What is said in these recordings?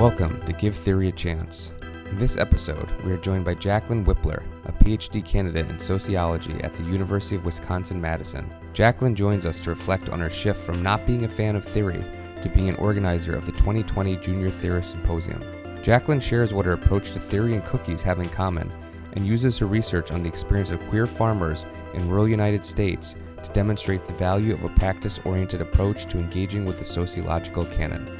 Welcome to Give Theory a Chance. In this episode, we are joined by Jacqueline Wypler, a PhD candidate in sociology at the University of Wisconsin Madison. Jacqueline joins us to reflect on her shift from not being a fan of theory to being an organizer of the 2020 Junior Theorist Symposium. Jacqueline shares what her approach to theory and cookies have in common and uses her research on the experience of queer farmers in rural United States to demonstrate the value of a practice oriented approach to engaging with the sociological canon.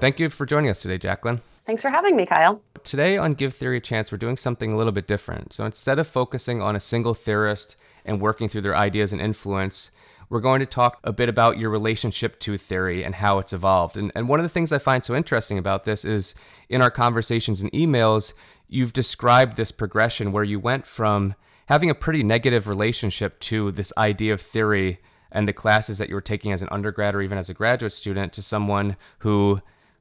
Thank you for joining us today, Jacqueline. Thanks for having me, Kyle. Today on Give Theory a Chance, we're doing something a little bit different. So instead of focusing on a single theorist and working through their ideas and influence, we're going to talk a bit about your relationship to theory and how it's evolved. And, and one of the things I find so interesting about this is in our conversations and emails, you've described this progression where you went from having a pretty negative relationship to this idea of theory and the classes that you were taking as an undergrad or even as a graduate student to someone who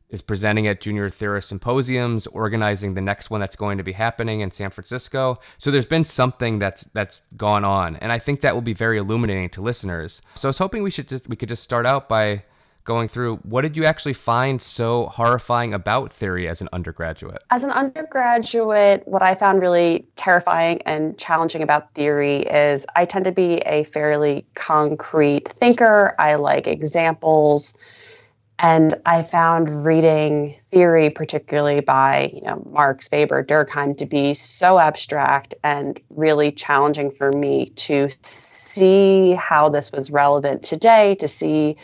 is presenting at junior theorist symposiums, organizing the next one that's going to be happening in San Francisco. So there's been something that's that's gone on, and I think that will be very illuminating to listeners. So I was hoping we should just we could just start out by going through what did you actually find so horrifying about theory as an undergraduate? As an undergraduate, what I found really terrifying and challenging about theory is I tend to be a fairly concrete thinker. I like examples. And I found reading theory, particularly by you know Marx, Weber, Durkheim, to be so abstract and really challenging for me to see how this was relevant today, to see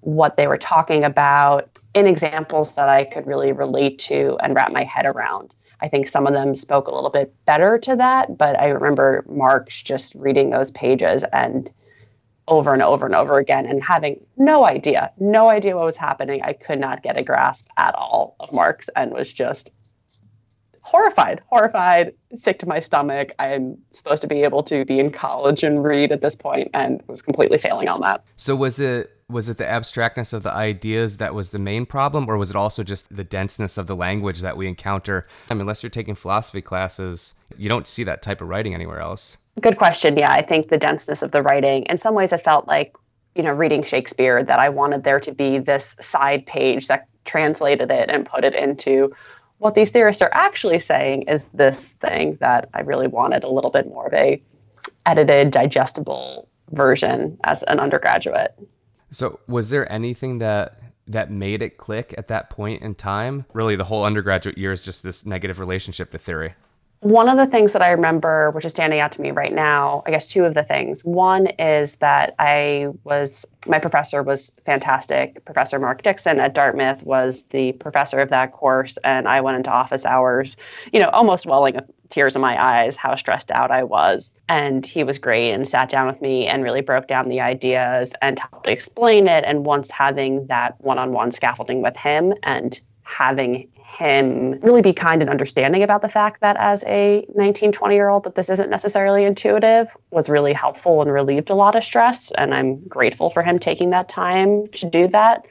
what they were talking about in examples that I could really relate to and wrap my head around. I think some of them spoke a little bit better to that, but I remember Marx just reading those pages and over and over and over again and having no idea, no idea what was happening. I could not get a grasp at all of Marx and was just horrified, horrified, sick to my stomach. I'm supposed to be able to be in college and read at this point and was completely failing on that. So was it was it the abstractness of the ideas that was the main problem or was it also just the denseness of the language that we encounter? I mean, unless you're taking philosophy classes, you don't see that type of writing anywhere else. Good question. Yeah, I think the denseness of the writing. In some ways, it felt like, you know, reading Shakespeare that I wanted there to be this side page that translated it and put it into what these theorists are actually saying is this thing that I really wanted a little bit more of a edited, digestible version as an undergraduate. So, was there anything that that made it click at that point in time? Really, the whole undergraduate year is just this negative relationship to theory. One of the things that I remember, which is standing out to me right now, I guess two of the things. One is that I was, my professor was fantastic. Professor Mark Dixon at Dartmouth was the professor of that course. And I went into office hours, you know, almost welling tears in my eyes, how stressed out I was. And he was great and sat down with me and really broke down the ideas and helped explain it. And once having that one on one scaffolding with him and having him really be kind and understanding about the fact that as a 19 20 year old that this isn't necessarily intuitive was really helpful and relieved a lot of stress. And i'm grateful for him taking that time to do that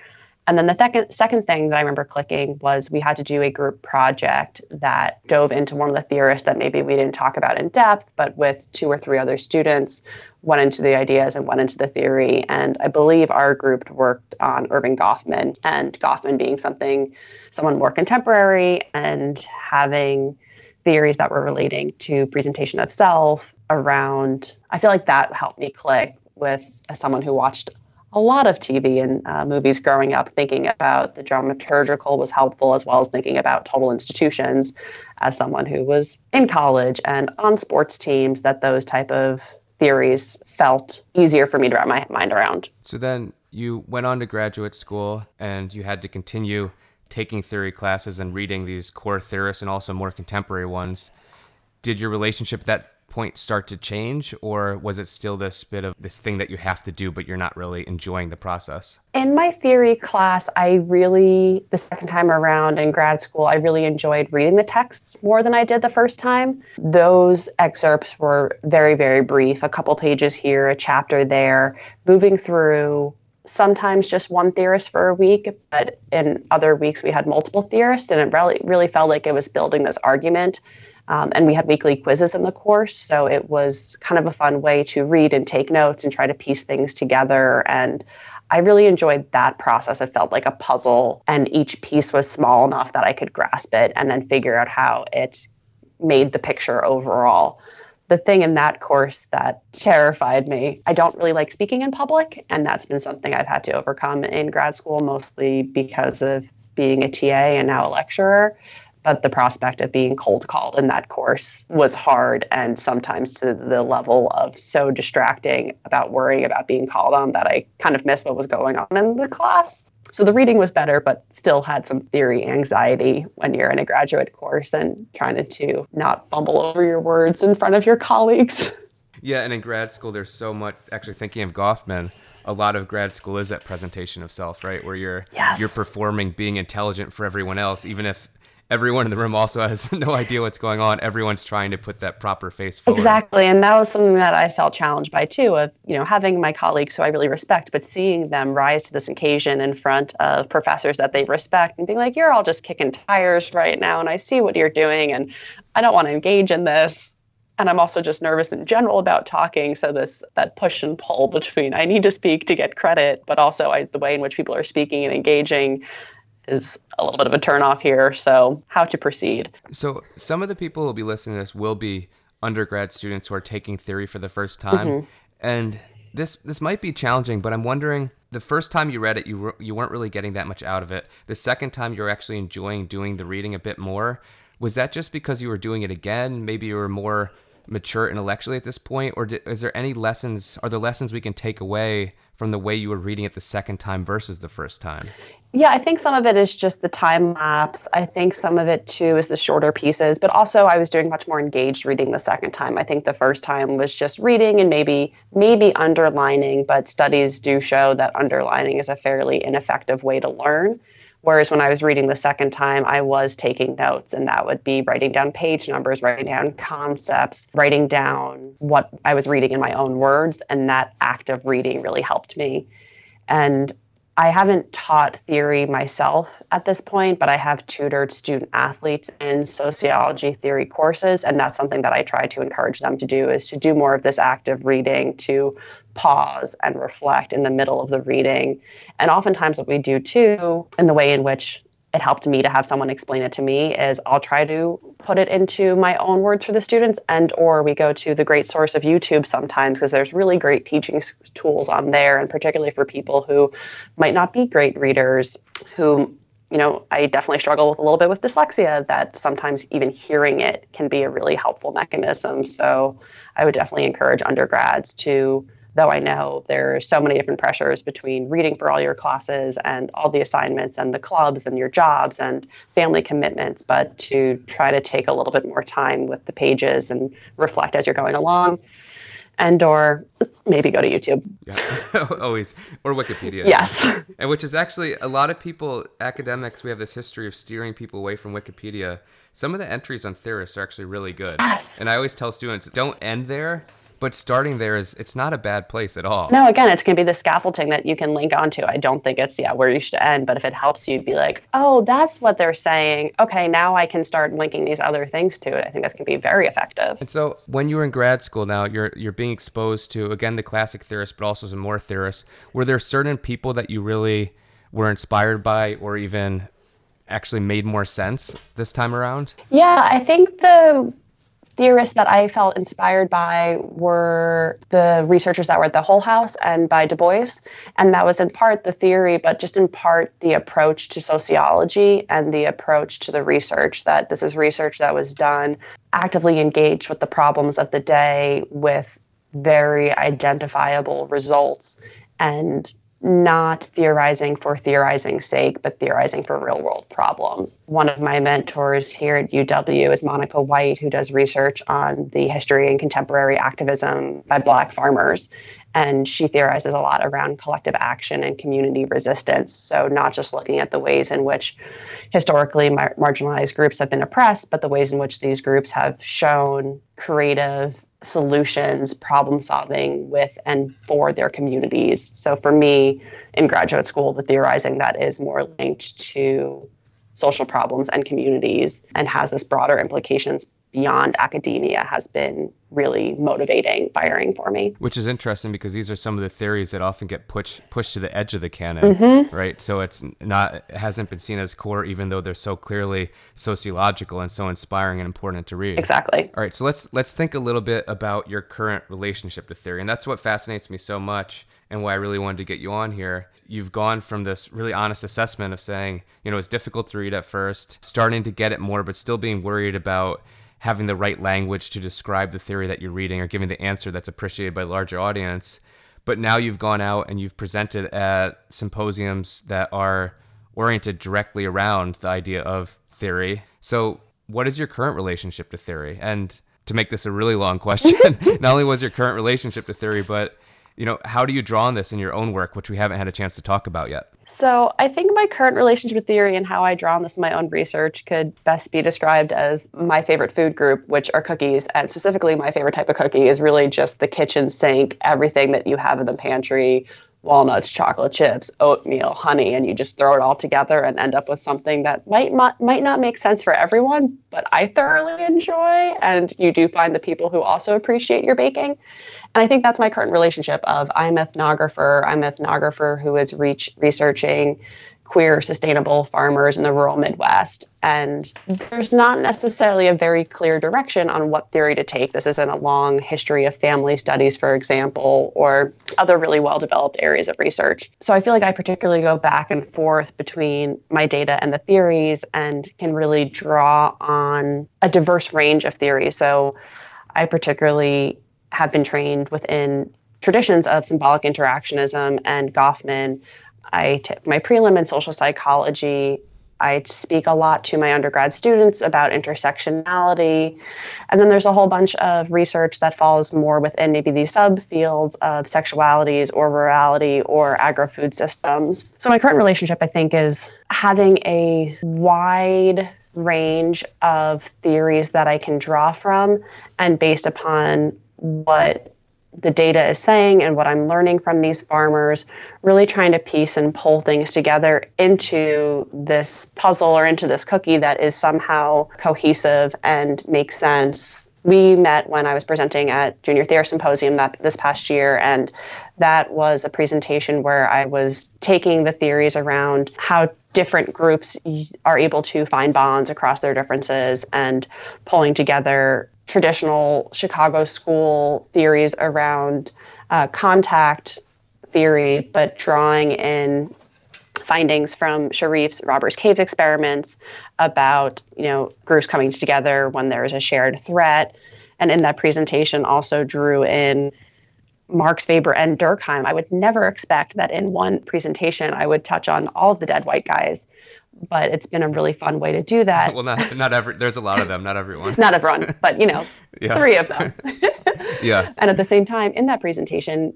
and then the second second thing that I remember clicking was we had to do a group project that dove into one of the theorists that maybe we didn't talk about in depth, but with two or three other students, went into the ideas and went into the theory. And I believe our group worked on Erving Goffman and Goffman being something someone more contemporary and having theories that were relating to presentation of self around I feel like that helped me click with someone who watched a lot of TV and uh, movies growing up, thinking about the dramaturgical was helpful, as well as thinking about total institutions as someone who was in college and on sports teams, that those type of theories felt easier for me to wrap my mind around. So then you went on to graduate school and you had to continue taking theory classes and reading these core theorists and also more contemporary ones. Did your relationship that point start to change, or was it still this bit of this thing that you have to do, but you're not really enjoying the process? In my theory class, I really, the second time around in grad school, I really enjoyed reading the texts more than I did the first time. Those excerpts were very, very brief, a couple pages here, a chapter there, moving through sometimes just one theorist for a week, but in other weeks we had multiple theorists, and it really really felt like it was building this argument. Um, and we had weekly quizzes in the course, so it was kind of a fun way to read and take notes and try to piece things together. And I really enjoyed that process. It felt like a puzzle, and each piece was small enough that I could grasp it and then figure out how it made the picture overall the thing in that course that terrified me. I don't really like speaking in public, and that's been something I've had to overcome in grad school, mostly because of being a TA and now a lecturer. But the prospect of being cold called in that course was hard, and sometimes to the level of so distracting about worrying about being called on that I kind of missed what was going on in the class. So the reading was better, but still had some theory anxiety when you're in a graduate course and trying to not fumble over your words in front of your colleagues. Yeah, and in grad school, there's so much. Actually, thinking of Goffman, a lot of grad school is that presentation of self, right? Where you're yes. you're performing, being intelligent for everyone else, even if everyone in the room also has no idea what's going on. Everyone's trying to put that proper face forward. Exactly. And that was something that I felt challenged by too, of, you know, having my colleagues who I really respect, but seeing them rise to this occasion in front of professors that they respect and being like, you're all just kicking tires right now. And I see what you're doing and I don't want to engage in this. And I'm also just nervous in general about talking. So this that push and pull between I need to speak to get credit, but also I, the way in which people are speaking and engaging is a little bit of a turnoff here. So, how to proceed? So, some of the people who will be listening to this will be undergrad students who are taking theory for the first time, mm-hmm. and this this might be challenging. But I'm wondering, the first time you read it, you you weren't really getting that much out of it. The second time, you're actually enjoying doing the reading a bit more. Was that just because you were doing it again? Maybe you were more mature intellectually at this point, or did, is there any lessons? Are there lessons we can take away from the way you were reading it the second time versus the first time? Yeah, I think some of it is just the time lapse. I think some of it too is the shorter pieces, but also I was doing much more engaged reading the second time. I think the first time was just reading and maybe maybe underlining, but studies do show that underlining is a fairly ineffective way to learn. Whereas when I was reading the second time, I was taking notes, and that would be writing down page numbers, writing down concepts, writing down what I was reading in my own words. And that act of reading really helped me. And I haven't taught theory myself at this point, but I have tutored student athletes in sociology theory courses, and that's something that I try to encourage them to do is to do more of this active reading, to pause and reflect in the middle of the reading. And oftentimes what we do too, in the way in which it helped me to have someone explain it to me is I'll try to put it into my own words for the students and or we go to the great source of YouTube sometimes because there's really great teaching tools on there and particularly for people who might not be great readers who you know I definitely struggle with a little bit with dyslexia that sometimes even hearing it can be a really helpful mechanism. So I would definitely encourage undergrads to though I know there are so many different pressures between reading for all your classes and all the assignments and the clubs and your jobs and family commitments, but to try to take a little bit more time with the pages and reflect as you're going along and or maybe go to YouTube. Yeah, always or Wikipedia. Yes, and which is actually a lot of people, academics, we have this history of steering people away from Wikipedia. Some of the entries on theorists are actually really good, yes. and I always tell students don't end there but starting there is it's not a bad place at all. No, again, it's going to be the scaffolding that you can link onto. I don't think it's yeah where you should end, but if it helps you be like, oh, that's what they're saying. Okay, now I can start linking these other things to it. I think that's going to be very effective. And so when you were in grad school now, you're you're being exposed to again the classic theorists, but also some more theorists. Were there certain people that you really were inspired by, or even actually made more sense this time around? Yeah, I think the theorists that I felt inspired by were the researchers that were at the Hull House and by Du Bois. And that was in part the theory, but just in part the approach to sociology and the approach to the research that this is research that was done actively engaged with the problems of the day with very identifiable results and not theorizing for theorizing's sake, but theorizing for real world problems. One of my mentors here at UW is Monica White, who does research on the history and contemporary activism by Black farmers. And she theorizes a lot around collective action and community resistance. So, not just looking at the ways in which historically mar- marginalized groups have been oppressed, but the ways in which these groups have shown creative solutions, problem solving with and for their communities. So for me, in graduate school, the theorizing that is more linked to social problems and communities and has this broader implications beyond academia has been really motivating firing for me which is interesting because these are some of the theories that often get pushed pushed to the edge of the canon mm-hmm. right so it's not it hasn't been seen as core even though they're so clearly sociological and so inspiring and important to read exactly all right so let's let's think a little bit about your current relationship to theory and that's what fascinates me so much and why I really wanted to get you on here. You've gone from this really honest assessment of saying, you know, it's difficult to read at first, starting to get it more, but still being worried about having the right language to describe the theory that you're reading or giving the answer that's appreciated by a larger audience. But now you've gone out and you've presented at symposiums that are oriented directly around the idea of theory. So, what is your current relationship to theory? And to make this a really long question, not only was your current relationship to theory, but you know, how do you draw on this in your own work, which we haven't had a chance to talk about yet? So, I think my current relationship with theory and how I draw on this in my own research could best be described as my favorite food group, which are cookies. And specifically, my favorite type of cookie is really just the kitchen sink, everything that you have in the pantry walnuts, chocolate chips, oatmeal, honey, and you just throw it all together and end up with something that might not, might not make sense for everyone, but I thoroughly enjoy. And you do find the people who also appreciate your baking. And I think that's my current relationship of I'm ethnographer, I'm ethnographer who is reach, researching queer sustainable farmers in the rural Midwest. And there's not necessarily a very clear direction on what theory to take. This isn't a long history of family studies, for example, or other really well developed areas of research. So I feel like I particularly go back and forth between my data and the theories and can really draw on a diverse range of theories. So I particularly have been trained within traditions of symbolic interactionism and Goffman. I took my prelim in social psychology. I speak a lot to my undergrad students about intersectionality. And then there's a whole bunch of research that falls more within maybe these subfields of sexualities or rurality or agro food systems. So my current relationship, I think, is having a wide range of theories that I can draw from and based upon what the data is saying and what I'm learning from these farmers, really trying to piece and pull things together into this puzzle or into this cookie that is somehow cohesive and makes sense. We met when I was presenting at Junior Theor Symposium that this past year, and that was a presentation where I was taking the theories around how different groups are able to find bonds across their differences and pulling together traditional Chicago school theories around uh, contact theory, but drawing in findings from Sherif's Robbers Caves experiments about you know groups coming together when there is a shared threat, and in that presentation also drew in Marx, Weber, and Durkheim. I would never expect that in one presentation I would touch on all of the dead white guys, but it's been a really fun way to do that. well, not not every. There's a lot of them. Not everyone. not everyone, but you know, yeah. three of them. yeah. And at the same time, in that presentation,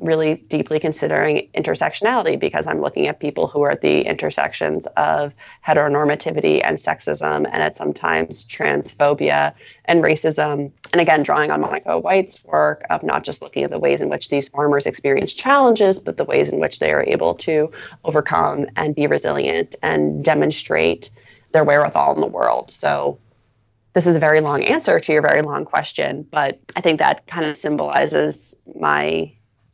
really deeply considering intersectionality because I'm looking at people who are at the intersections of heteronormativity and sexism and at sometimes transphobia and racism. And again, drawing on Monica White's work of not just looking at the ways in which these farmers experience challenges, but the ways in which they are able to overcome and be resilient and demonstrate their wherewithal in the world. So this is a very long answer to your very long question, but I think that kind of symbolizes my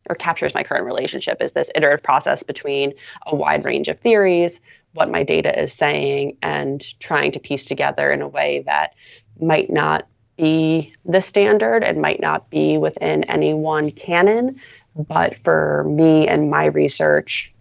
or captures my current relationship is this iterative process between a wide range of theories, what my data is saying, and trying to piece together in a way that might not be the standard and might not be within any one canon. But for me and my research,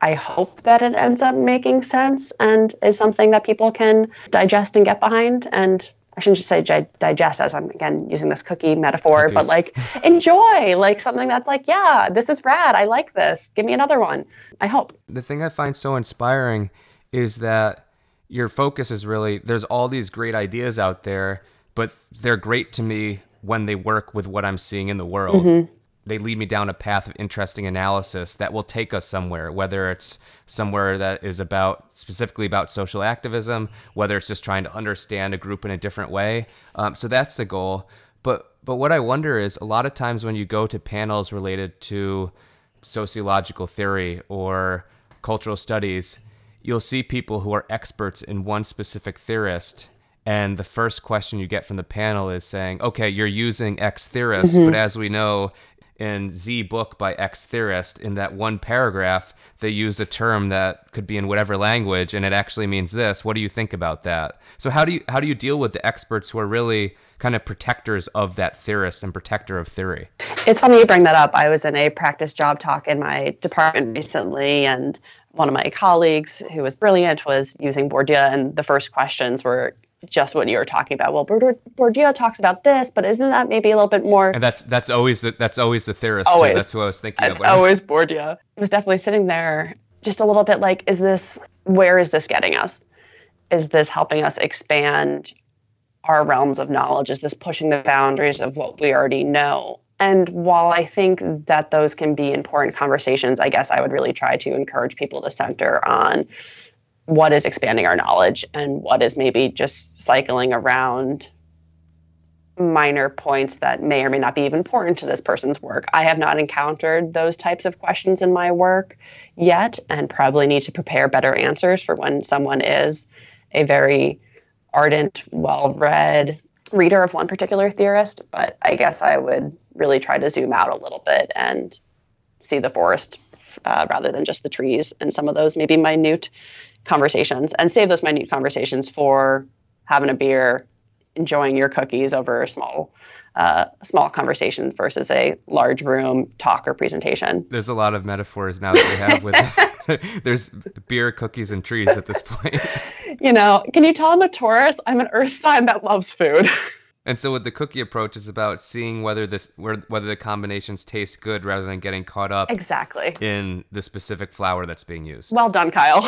I hope that it ends up making sense and is something that people can digest and get behind. And I shouldn't just say digest as I'm again using this cookie metaphor, Cookies. but like enjoy, like something that's like, yeah, this is rad. I like this. Give me another one. I hope. The thing I find so inspiring is that your focus is really there's all these great ideas out there, but they're great to me when they work with what I'm seeing in the world. Mm-hmm they lead me down a path of interesting analysis that will take us somewhere, whether it's somewhere that is about specifically about social activism, whether it's just trying to understand a group in a different way. Um, so that's the goal. But but what I wonder is a lot of times when you go to panels related to sociological theory or cultural studies, you'll see people who are experts in one specific theorist. And the first question you get from the panel is saying, okay, you're using X theorist, mm-hmm. but as we know, in Z book by X theorist, in that one paragraph, they use a term that could be in whatever language, and it actually means this. What do you think about that? So how do you how do you deal with the experts who are really kind of protectors of that theorist and protector of theory? It's funny you bring that up. I was in a practice job talk in my department recently, and one of my colleagues who was brilliant was using Bourdieu, and the first questions were just what you were talking about. Well, Bourdieu talks about this, but isn't that maybe a little bit more? And that's that's always the, that's always the theorist. Always. Too. That's what I was thinking. It's of always Bourdieu. It was definitely sitting there, just a little bit like, is this where is this getting us? Is this helping us expand our realms of knowledge? Is this pushing the boundaries of what we already know? And while I think that those can be important conversations, I guess I would really try to encourage people to center on what is expanding our knowledge and what is maybe just cycling around minor points that may or may not be even important to this person's work. I have not encountered those types of questions in my work yet and probably need to prepare better answers for when someone is a very ardent, well read reader of one particular theorist. But I guess I would really try to zoom out a little bit and see the forest uh, rather than just the trees and some of those maybe minute conversations and save those minute conversations for having a beer, enjoying your cookies over a small uh, small conversation versus a large room talk or presentation. There's a lot of metaphors now that we have with there's beer, cookies, and trees at this point. you know, can you tell I'm a Taurus? I'm an Earth sign that loves food. And so with the cookie approach, it's about seeing whether the whether the combinations taste good rather than getting caught up exactly in the specific flour that's being used. Well done, Kyle.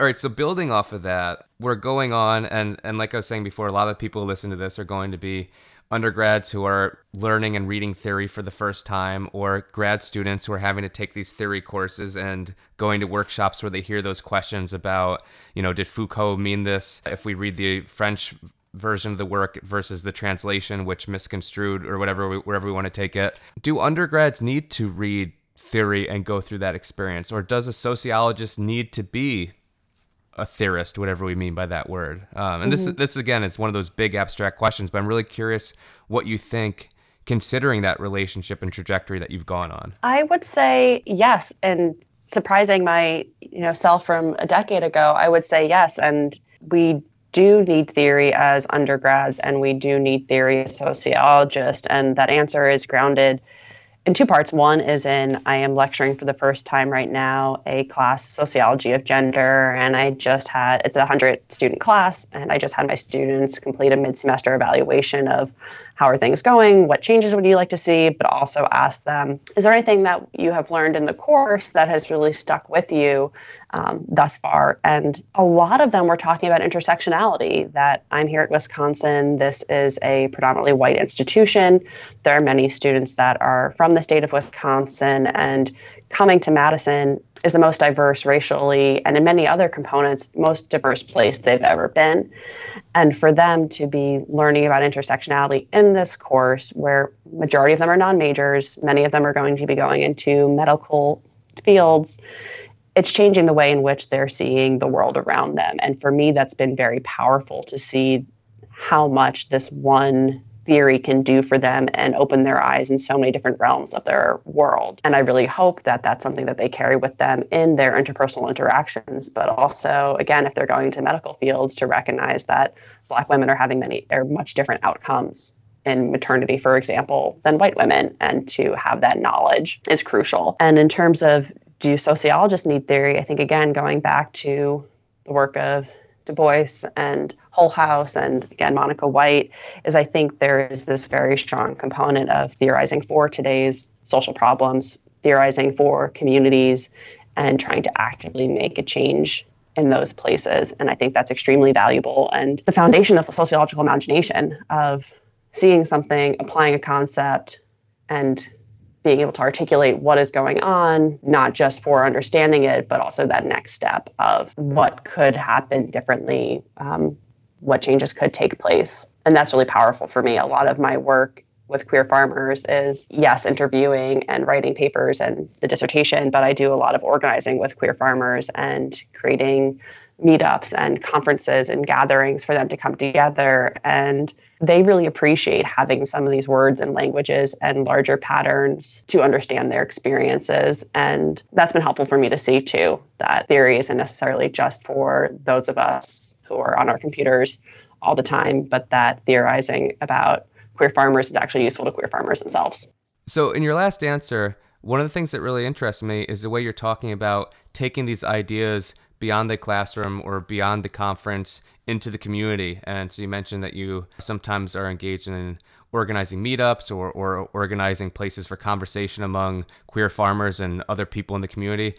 All right, so building off of that, we're going on, and and like I was saying before, a lot of people who listen to this are going to be undergrads who are learning and reading theory for the first time, or grad students who are having to take these theory courses and going to workshops where they hear those questions about, you know, did Foucault mean this? If we read the French version of the work versus the translation, which misconstrued or whatever, wherever we want to take it. Do undergrads need to read theory and go through that experience, or does a sociologist need to be a theorist, whatever we mean by that word? Um, and mm-hmm. this, this again is one of those big abstract questions, but I'm really curious what you think. Considering that relationship and trajectory that you've gone on, I would say yes. And surprising my you know self from a decade ago, I would say yes. And we do need theory as undergrads and we do need theory as sociologists. And that answer is grounded in two parts. One is in I am lecturing for the first time right now a class sociology of gender, and I just had it's a hundred student class, and I just had my students complete a mid semester evaluation of how are things going, what changes would you like to see, but also ask them is there anything that you have learned in the course that has really stuck with you um, thus far. And a lot of them were talking about intersectionality, that I'm here at Wisconsin. This is a predominantly white institution. There are many students that are from the state of Wisconsin, and coming to Madison is the most diverse racially and in many other components, most diverse place they've ever been. And for them to be learning about intersectionality in this course, where majority of them are non-majors, many of them are going to be going into medical fields, it's changing the way in which they're seeing the world around them. And for me, that's been very powerful to see how much this one theory can do for them and open their eyes in so many different realms of their world. And I really hope that that's something that they carry with them in their interpersonal interactions, but also, again, if they're going to medical fields, to recognize that Black women are having many, are much different outcomes in maternity, for example, than white women, and to have that knowledge is crucial. And in terms of do sociologists need theory? I think, again, going back to the work of Du Bois and House and again Monica White, is I think there is this very strong component of theorizing for today's social problems, theorizing for communities, and trying to actively make a change in those places. And I think that's extremely valuable and the foundation of sociological imagination of seeing something, applying a concept, and being able to articulate what is going on, not just for understanding it, but also that next step of what could happen differently, um, what changes could take place. And that's really powerful for me. A lot of my work with queer farmers is yes, interviewing and writing papers and the dissertation, but I do a lot of organizing with queer farmers and creating meetups and conferences and gatherings for them to come together. And they really appreciate having some of these words and languages and larger patterns to understand their experiences. And that's been helpful for me to see too, that theory isn't necessarily just for those of us who are on our computers all the time, but that theorizing about queer farmers is actually useful to queer farmers themselves. So, in your last answer, one of the things that really interests me is the way you're talking about taking these ideas beyond the classroom or beyond the conference into the community. And so you mentioned that you sometimes are engaged in organizing meetups or, or organizing places for conversation among queer farmers and other people in the community.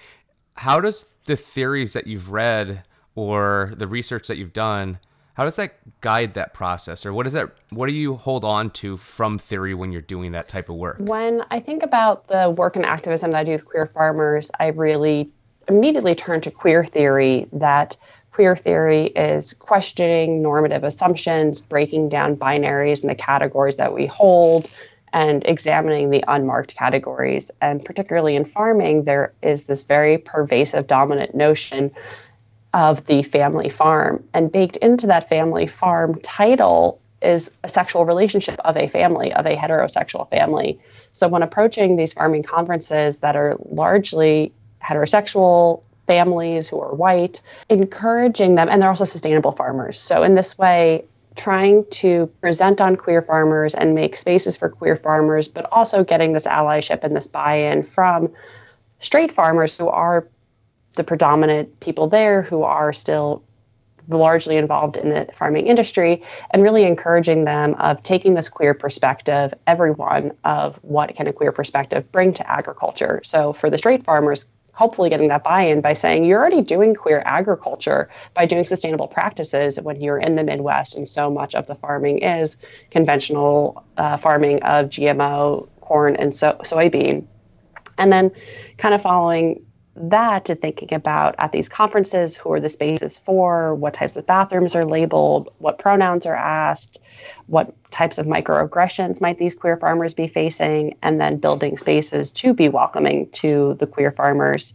How does the theories that you've read or the research that you've done how does that guide that process or what is that what do you hold on to from theory when you're doing that type of work when i think about the work and activism that i do with queer farmers i really immediately turn to queer theory that queer theory is questioning normative assumptions, breaking down binaries and the categories that we hold, and examining the unmarked categories. And particularly in farming, there is this very pervasive dominant notion of the family farm. And baked into that family farm title is a sexual relationship of a family, of a heterosexual family. So when approaching these farming conferences that are largely heterosexual families who are white, encouraging them, and they're also sustainable farmers. So, in this way, trying to present on queer farmers and make spaces for queer farmers, but also getting this allyship and this buy in from straight farmers who are the predominant people there who are still largely involved in the farming industry and really encouraging them of taking this queer perspective everyone of what can a queer perspective bring to agriculture so for the straight farmers hopefully getting that buy-in by saying you're already doing queer agriculture by doing sustainable practices when you're in the midwest and so much of the farming is conventional uh, farming of gmo corn and so- soybean. And then kind of following that to thinking about at these conferences who are the spaces for, what types of bathrooms are labeled, what pronouns are asked, what types of microaggressions might these queer farmers be facing, and then building spaces to be welcoming to the queer farmers.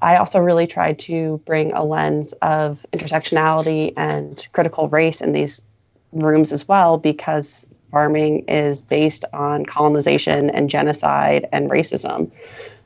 I also really tried to bring a lens of intersectionality and critical race in these rooms as well because farming is based on colonization and genocide and racism.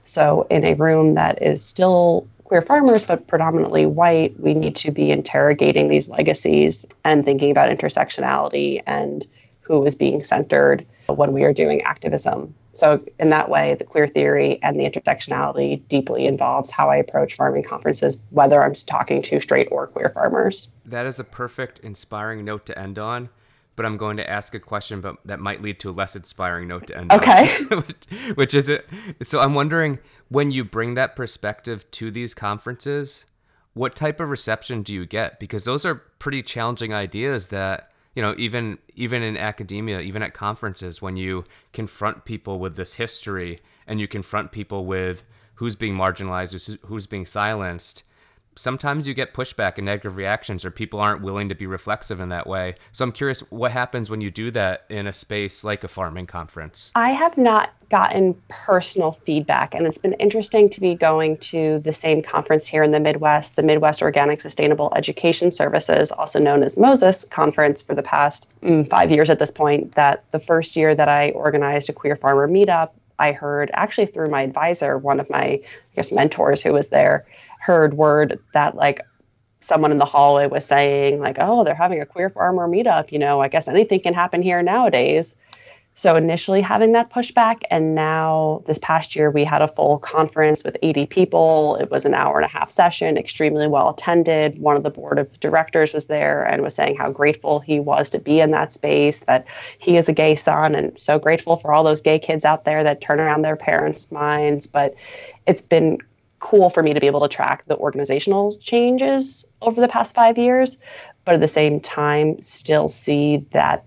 So, in a room that is still queer farmers, but predominantly white, we need to be interrogating these legacies and thinking about intersectionality and who is being centered when we are doing activism. So, in that way, the queer theory and the intersectionality deeply involves how I approach farming conferences, whether I'm talking to straight or queer farmers. That is a perfect, inspiring note to end on but I'm going to ask a question, but that might lead to a less inspiring note to end. On. Okay. which, which is it? So I'm wondering when you bring that perspective to these conferences, what type of reception do you get? Because those are pretty challenging ideas that you know even even in academia even at conferences when you confront people with this history and you confront people with who's being marginalized who's being silenced sometimes you get pushback and negative reactions or people aren't willing to be reflexive in that way. So I'm curious what happens when you do that in a space like a farming conference? I have not gotten personal feedback and it's been interesting to be going to the same conference here in the Midwest, the Midwest Organic Sustainable Education Services, also known as MOSES conference for the past mm, 5 years at this point that the first year that I organized a queer farmer meetup I heard actually through my advisor, one of my I guess mentors who was there, heard word that like someone in the hallway was saying like, "Oh, they're having a queer farmer meetup." You know, I guess anything can happen here nowadays. So initially having that pushback, and now this past year we had a full conference with 80 people. It was an hour and a half session, extremely well attended. One of the board of directors was there and was saying how grateful he was to be in that space, that he is a gay son, and so grateful for all those gay kids out there that turn around their parents' minds. But it's been cool for me to be able to track the organizational changes over the past five years, but at the same time, still see that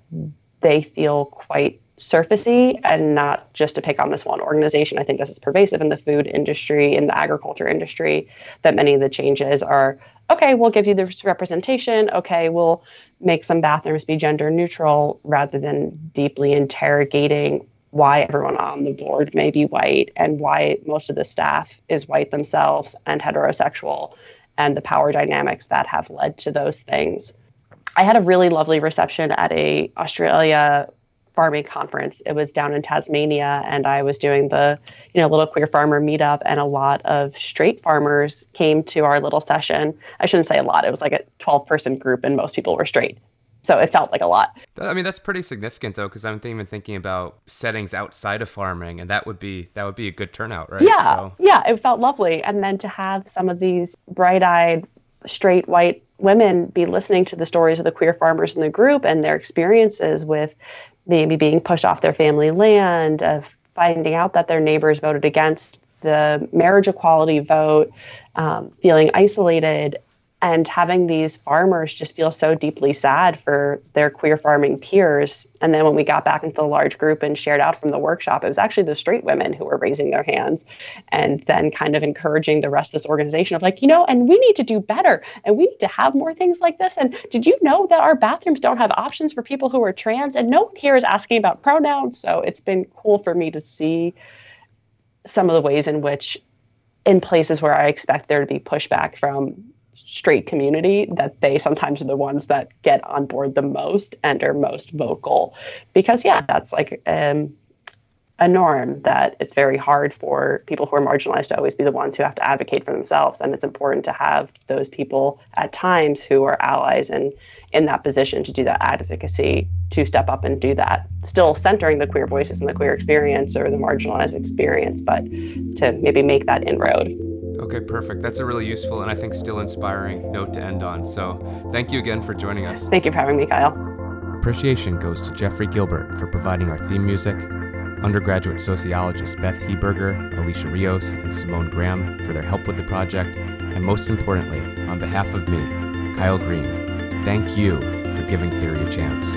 they feel quite surfacey and not just to pick on this one organization. I think this is pervasive in the food industry, in the agriculture industry, that many of the changes are okay, we'll give you this representation. Okay, we'll make some bathrooms be gender neutral rather than deeply interrogating why everyone on the board may be white and why most of the staff is white themselves and heterosexual and the power dynamics that have led to those things. I had a really lovely reception at a Australia farming conference. It was down in Tasmania, and I was doing the, you know, little queer farmer meetup, and a lot of straight farmers came to our little session. I shouldn't say a lot; it was like a 12 person group, and most people were straight. So it felt like a lot. I mean, that's pretty significant though, because I'm even thinking about settings outside of farming, and that would be that would be a good turnout, right? Yeah, so. yeah, it felt lovely, and then to have some of these bright-eyed, straight white women be listening to the stories of the queer farmers in the group and their experiences with maybe being pushed off their family land, of finding out that their neighbors voted against the marriage equality vote, um, feeling isolated, and having these farmers just feel so deeply sad for their queer farming peers. And then when we got back into the large group and shared out from the workshop, it was actually the straight women who were raising their hands and then kind of encouraging the rest of this organization of like, you know, and we need to do better and we need to have more things like this. And did you know that our bathrooms don't have options for people who are trans? And no one here is asking about pronouns. So it's been cool for me to see some of the ways in which in places where I expect there to be pushback from straight community that they sometimes are the ones that get on board the most and are most vocal. Because yeah that's like um, a norm that it's very hard for people who are marginalized to always be the ones who have to advocate for themselves. And it's important to have those people at times who are allies and in that position to do that advocacy to step up and do that. Still centering the queer voices and the queer experience or the marginalized experience but to maybe make that inroad Okay, perfect. That's a really useful and I think still inspiring note to end on. So thank you again for joining us. Thank you for having me, Kyle. Appreciation goes to Jeffrey Gilbert for providing our theme music, undergraduate sociologists Beth Heberger, Alicia Rios, and Simone Graham for their help with the project, and most importantly, on behalf of me, Kyle Green, thank you for giving theory a chance.